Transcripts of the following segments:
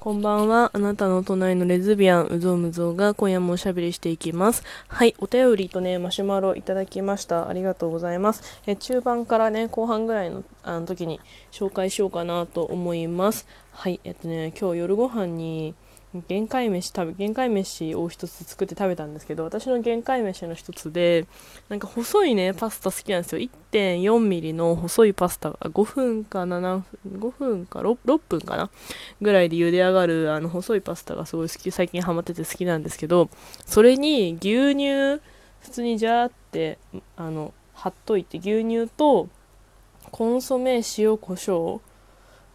こんばんは。あなたの隣のレズビアン、うぞうむぞうが今夜もおしゃべりしていきます。はい。お便りとね、マシュマロいただきました。ありがとうございます。え中盤からね、後半ぐらいのあの時に紹介しようかなと思います。はい。えっとね、今日夜ご飯に限界飯食べ限界飯を一つ作って食べたんですけど私の限界飯の一つでなんか細いねパスタ好きなんですよ。1.4ミリの細いパスタが5分か7分5分か 6, 6分かなぐらいで茹で上がるあの細いパスタがすごい好き最近ハマってて好きなんですけどそれに牛乳普通にジャーってあの貼っといて牛乳とコンソメ塩コショ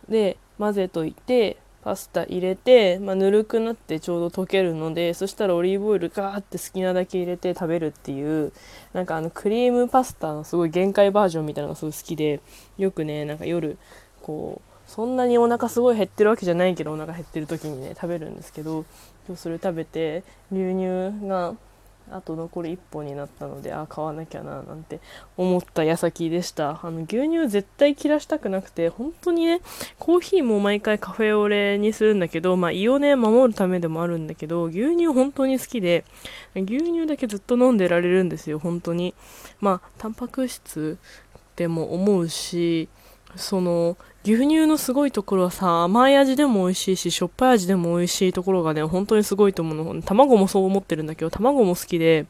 ウで混ぜといてパスタ入れて、まあ、ぬるくなってちょうど溶けるのでそしたらオリーブオイルガーって好きなだけ入れて食べるっていうなんかあのクリームパスタのすごい限界バージョンみたいなのがすごい好きでよくねなんか夜こうそんなにお腹すごい減ってるわけじゃないけどお腹減ってる時にね食べるんですけど今日それ食べて牛乳があと残り1本になったのであ買わなきゃななんて思った矢先でした。あの牛乳絶対切らしたくなくて本当にねコーヒーも毎回カフェオレにするんだけど、まあ、胃をね守るためでもあるんだけど牛乳本当に好きで牛乳だけずっと飲んでられるんですよ本当に。まあタンパク質でも思うしその牛乳のすごいところはさ甘い味でも美味しいししょっぱい味でも美味しいところがね本当にすごいと思うの。卵もそう思ってるんだけど卵も好きで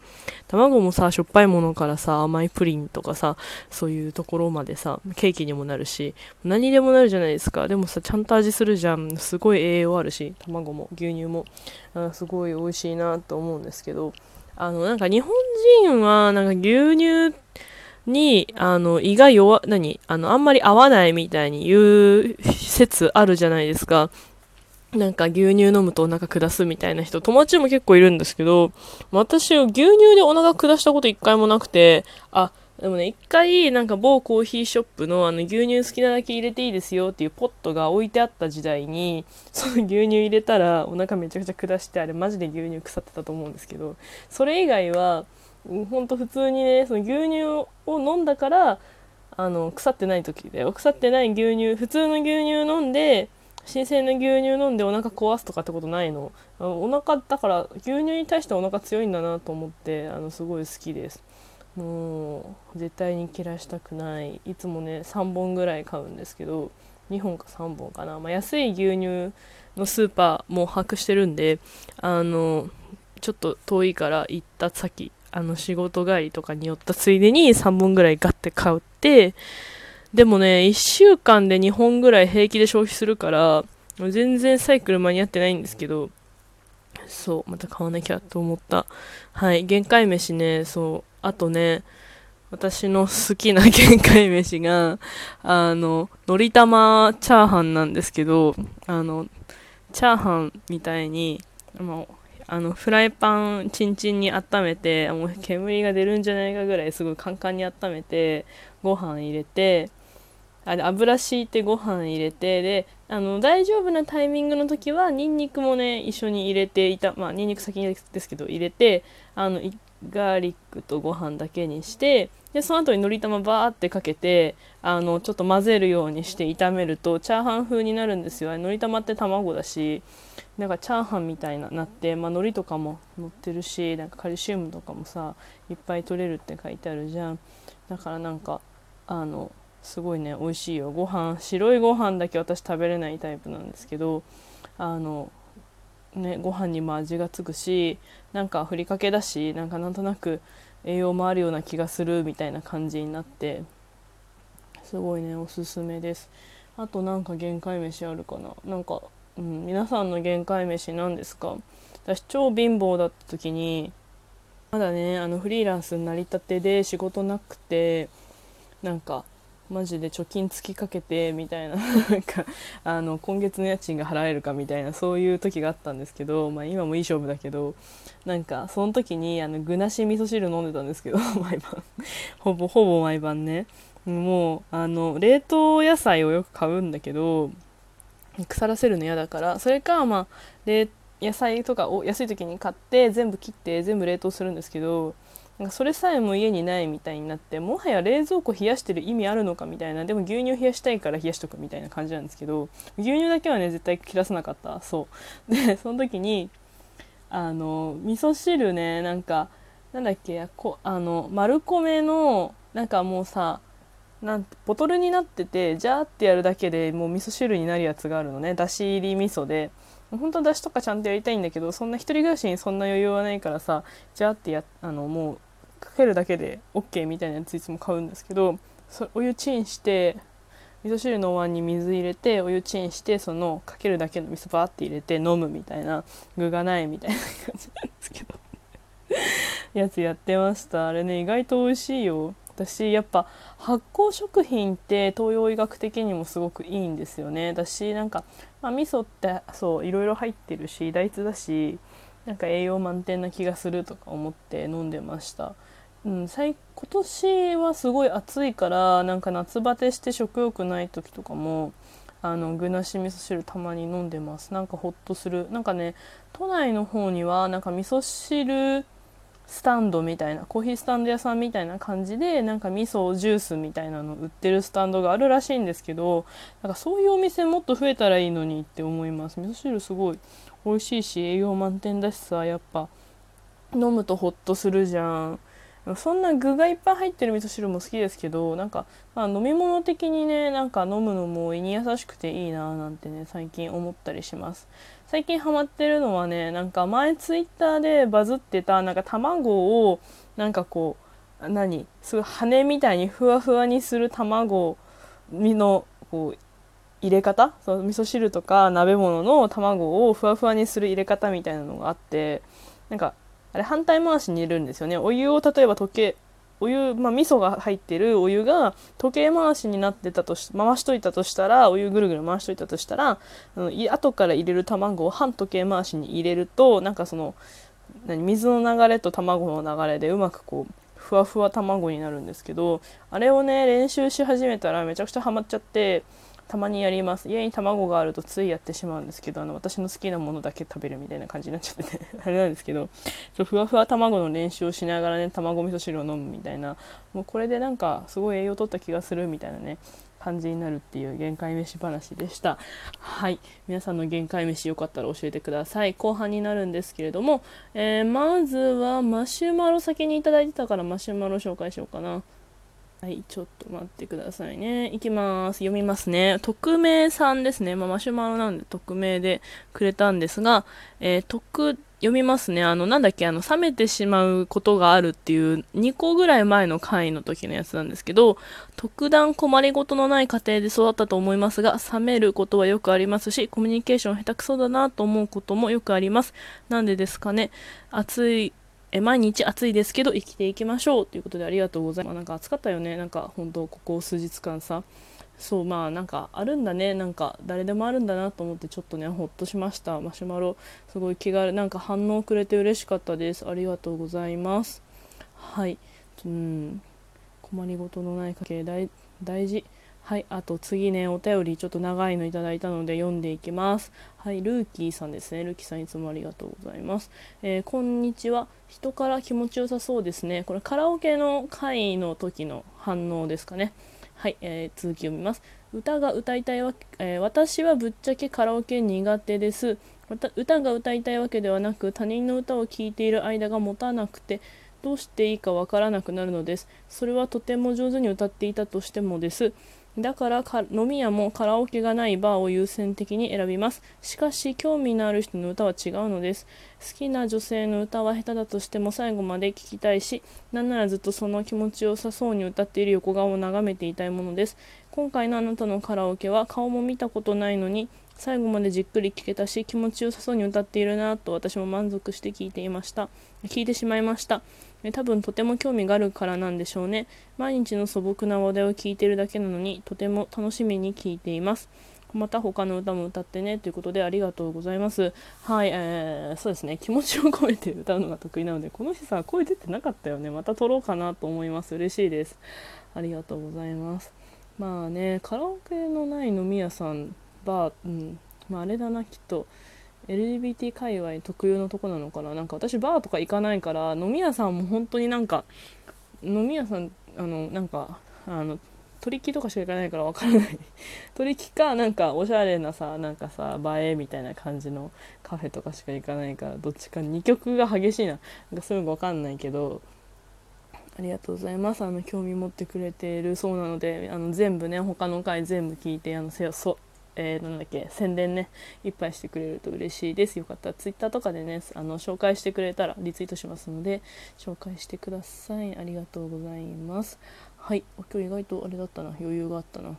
卵もさしょっぱいものからさ甘いプリンとかさそういうところまでさケーキにもなるし何でもなるじゃないですか。でもさちゃんと味するじゃん。すごい栄養あるし卵も牛乳も。あすごい美味しいなと思うんですけど。あのなんか日本人はなんか牛乳ってに、あの、胃が弱、何？あの、あんまり合わないみたいに言う説あるじゃないですか。なんか牛乳飲むとお腹下すみたいな人、友達も結構いるんですけど、私、牛乳でお腹下したこと一回もなくて、あ、でもね、一回、なんか某コーヒーショップのあの牛乳好きなだけ入れていいですよっていうポットが置いてあった時代に、その牛乳入れたらお腹めちゃくちゃ下して、あれマジで牛乳腐ってたと思うんですけど、それ以外は、ほんと普通にねその牛乳を飲んだからあの腐ってない時だよ腐ってない牛乳普通の牛乳飲んで新鮮な牛乳飲んでお腹壊すとかってことないの。お腹だから牛乳に対してお腹強いんだなと思ってあのすごい好きです。もう絶対に切らしたくない。いつもね3本ぐらい買うんですけど2本か3本かな、まあ、安い牛乳のスーパーも把握してるんであのちょっと遠いから行った先あの仕事帰りとかに寄ったついでに3本ぐらいガッて買ってでもね1週間で2本ぐらい平気で消費するから全然サイクル間に合ってないんですけどそうまた買わなきゃと思った。はい限界飯ねそうあとね私の好きな限界飯があののり玉チャーハンなんですけどあのチャーハンみたいにもうあのフライパンチンチンに温めてもう煙が出るんじゃないかぐらいすごいカンカンに温めてご飯入れてあれ油敷いてご飯入れてであの大丈夫なタイミングの時はニンニクもね一緒に入れていたまあニンニク先にですけど入れてあのガーリックとご飯だけにしてでその後にのり玉バーってかけてあのちょっと混ぜるようにして炒めるとチャーハン風になるんですよ。のり玉って卵だしなんかチャーハンみたいななってまあ海苔とかも乗ってるしなんかカルシウムとかもさいっぱい取れるって書いてあるじゃん。だからなんかあのすごいね美味しいよ。ご飯白いご飯だけ私食べれないタイプなんですけどあのねご飯にも味がつくしなんかふりかけだしなんかなんとなく栄養もあるような気がするみたいな感じになってすごいねおすすめです。あとなんか限界飯あるかな。なんか、うん、皆さんの限界飯何ですか？私超貧乏だった時にまだねあのフリーランスになりたてで仕事なくてなんかマジで貯金つきかけてみたいななんかあの今月の家賃が払えるかみたいなそういう時があったんですけど、まあ、今もいい勝負だけどなんかその時にあの具なし味噌汁飲んでたんですけど 毎晩。ほぼほぼ毎晩ね。もうあの冷凍野菜をよく買うんだけど腐らせるの嫌だからそれかまあ冷野菜とかを安い時に買って全部切って全部冷凍するんですけどなんかそれさえも家にないみたいになってもはや冷蔵庫冷やしてる意味あるのかみたいなでも牛乳冷やしたいから冷やしとくみたいな感じなんですけど牛乳だけはね絶対切らさなかった。そう。でその時にあの味噌汁ねなんかなんだっけこあの丸米のなんかもうさなんボトルになっててジャーってやるだけでもう味噌汁になるやつがあるのね。だし入り味噌で。本当はだしとかちゃんとやりたいんだけどそんな一人暮らしにそんな余裕はないからさジャーってやあのもうかけるだけで OK みたいなやついつも買うんですけどそお湯チンして味噌汁のお椀に水入れてお湯チンしてそのかけるだけの味噌バーって入れて飲むみたいな具がないみたいな感じなんですけど。やつやってました。あれね意外と美味しいよ。私やっぱ発酵食品って東洋医学的にもすごくいいんですよね。私なんか、まあ、味噌ってそういろいろ入ってるし大豆だしなんか栄養満点な気がするとか思って飲んでました。うん、今年はすごい暑いからなんか夏バテして食欲ない時とかもあの具なし味噌汁たまに飲んでます。なんかほっとする。なんかね都内の方にはなんか味噌汁スタンドみたいなコーヒースタンド屋さんみたいな感じでなんか味噌ジュースみたいなの売ってるスタンドがあるらしいんですけどなんかそういうお店もっと増えたらいいのにって思います。味噌汁すごい美味しいし栄養満点だしさやっぱ飲むとホッとするじゃん。そんな具がいっぱい入ってる味噌汁も好きですけどなんか、まあ、飲み物的にねなんか飲むのも胃に優しくていいななんてね最近思ったりします。最近ハマってるのはねなんか前ツイッターでバズってたなんか卵をなんかこう何？すごい羽みたいにふわふわにする卵身のこう入れ方？その味噌汁とか鍋物の卵をふわふわにする入れ方みたいなのがあってなんかあれ反対回しに入れるんですよね。お湯を例えば溶けお湯、まあ、味噌が入ってるお湯が時計回しになってたとし回しといたとしたらお湯ぐるぐる回しといたとしたらあの後から入れる卵を反時計回しに入れるとなんかその何水の流れと卵の流れでうまくこうふわふわ卵になるんですけどあれをね練習し始めたらめちゃくちゃハマっちゃってたまにやります。家に卵があるとついやってしまうんですけどあの私の好きなものだけ食べるみたいな感じになっちゃってね。あれなんですけどそうふわふわ卵の練習をしながらね卵味噌汁を飲むみたいな。もうこれでなんかすごい栄養取った気がするみたいなね感じになるっていう限界飯話でした。はい。皆さんの限界飯よかったら教えてください。後半になるんですけれども、えー、まずはマシュマロ先にいただいてたからマシュマロ紹介しようかな。はい、ちょっと待ってくださいね。いきます。読みますね。匿名さんですね。まあ、マシュマロなんで匿名でくれたんですが、えー、読みますね。あの、なんだっけ、あの、冷めてしまうことがあるっていう2個ぐらい前の回の時のやつなんですけど、特段困りごとのない家庭で育ったと思いますが、冷めることはよくありますし、コミュニケーション下手くそだなと思うこともよくあります。なんでですかね。暑いえ毎日暑いですけど生きていきましょうということでありがとうございます。なんか暑かったよね。なんか本当ここ数日間さ。そうまあなんかあるんだね。なんか誰でもあるんだなと思ってちょっとねほっとしました。マシュマロ。すごい気軽。なんか反応くれて嬉しかったです。ありがとうございます。はい。うん。困りごとのない家計。大大事。はい、あと次ね、お便りちょっと長いのいただいたので読んでいきます。はい、ルーキーさんですね。ルーキーさんいつもありがとうございます。えー、こんにちは。人から気持ちよさそうですね。これカラオケの会の時の反応ですかね。はい、えー、続き読みます。歌が歌いたいわけ、えー、私はぶっちゃけカラオケ苦手です。歌が歌いたいわけではなく、他人の歌を聴いている間が持たなくて、どうしていいかわからなくなるのです。それはとても上手に歌っていたとしてもです。だから飲み屋もカラオケがないバーを優先的に選びます。しかし、興味のある人の歌は違うのです。好きな女性の歌は下手だとしても最後まで聴きたいし、なんならずっとその気持ちよさそうに歌っている横顔を眺めていたいものです。今回のあなたのカラオケは顔も見たことないのに、最後までじっくり聴けたし、気持ちよさそうに歌っているなと私も満足して聞いていました。聞いてしまいました。え多分とても興味があるからなんでしょうね。毎日の素朴な話題を聞いているだけなのに、とても楽しみに聞いています。また他の歌も歌ってねということでありがとうございます。はい、えー、そうですね、気持ちを込めて歌うのが得意なので、この日さ、声出てなかったよね。また撮ろうかなと思います。嬉しいです。ありがとうございます。まあね、カラオケのない飲み屋さん、バー、うん、まああれだな、きっと。LGBT 界隈特有のとこなのかな？なんか私バーとか行かないから飲み屋さんも本当になんか飲み屋さんあのなんかあの取り木とかしか行かないから分からない。取り木かなんかおしゃれなさなんかさ映えみたいな感じのカフェとかしか行かないからどっちか。2曲が激しいな。なんかそういうの分かんないけどありがとうございます。あの興味持ってくれているそうなのであの全部ね他の回全部聞いてあのせそえー、なんだっけ宣伝ねいっぱいしてくれると嬉しいです。よかったら Twitter とかでねあの紹介してくれたらリツイートしますので紹介してください。ありがとうございます。はい。今日意外とあれだったな。余裕があったな。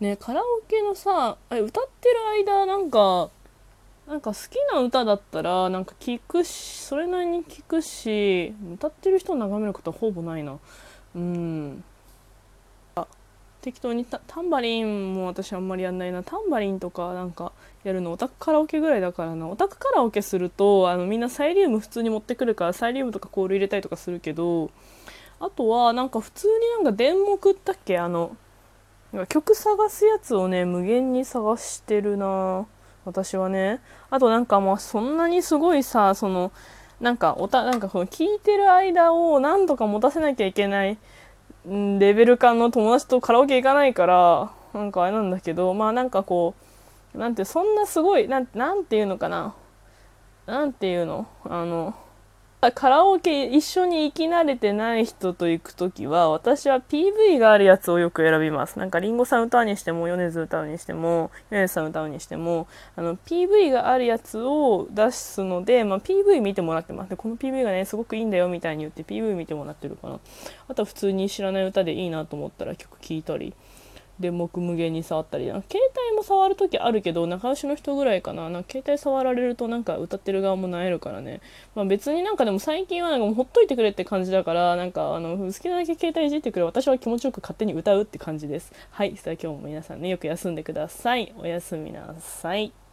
ねカラオケのさあれ歌ってる間なんかなんか好きな歌だったらなんか聞くしそれなりに聞くし歌ってる人を眺めることはほぼないな。うん。適当にタンバリンも私あんまりやんないな。タンバリンとかなんかやるのオタクカラオケぐらいだからな。オタクカラオケするとあのみんなサイリウム普通に持ってくるからサイリウムとかコール入れたりとかするけどあとはなんか普通になんか電目だっけ？あの曲探すやつをね無限に探してるな私はね。あとなんかまあそんなにすごいさそのなんかおたなんかこの聞いてる間を何とか持たせなきゃいけないレベル感の友達とカラオケ行かないからなんかあれなんだけどまあなんかこうなんてそんなすごいなんなんていうのかな。なんていうの？あのカラオケ一緒に行き慣れてない人と行く時は私は PV があるやつをよく選びます。なんかりんごさん歌うにしても米津歌うにしても米津さん歌うにしてもあの PV があるやつを出すので、まあ、PV 見てもらってます。でこの PV がねすごくいいんだよみたいに言って PV 見てもらってるかな。あとは普通に知らない歌でいいなと思ったら曲聴いたり。で木無限に触ったり携帯も触る時あるけど仲良しの人ぐらいかな。なんか携帯触られるとなんか歌ってる側もなえるからね、まあ、別になんかでも最近はなんかもうほっといてくれって感じだからなんかあの好きなだけ携帯いじってくれ。私は気持ちよく勝手に歌うって感じです。はい。それでは今日も皆さんねよく休んでください。おやすみなさい。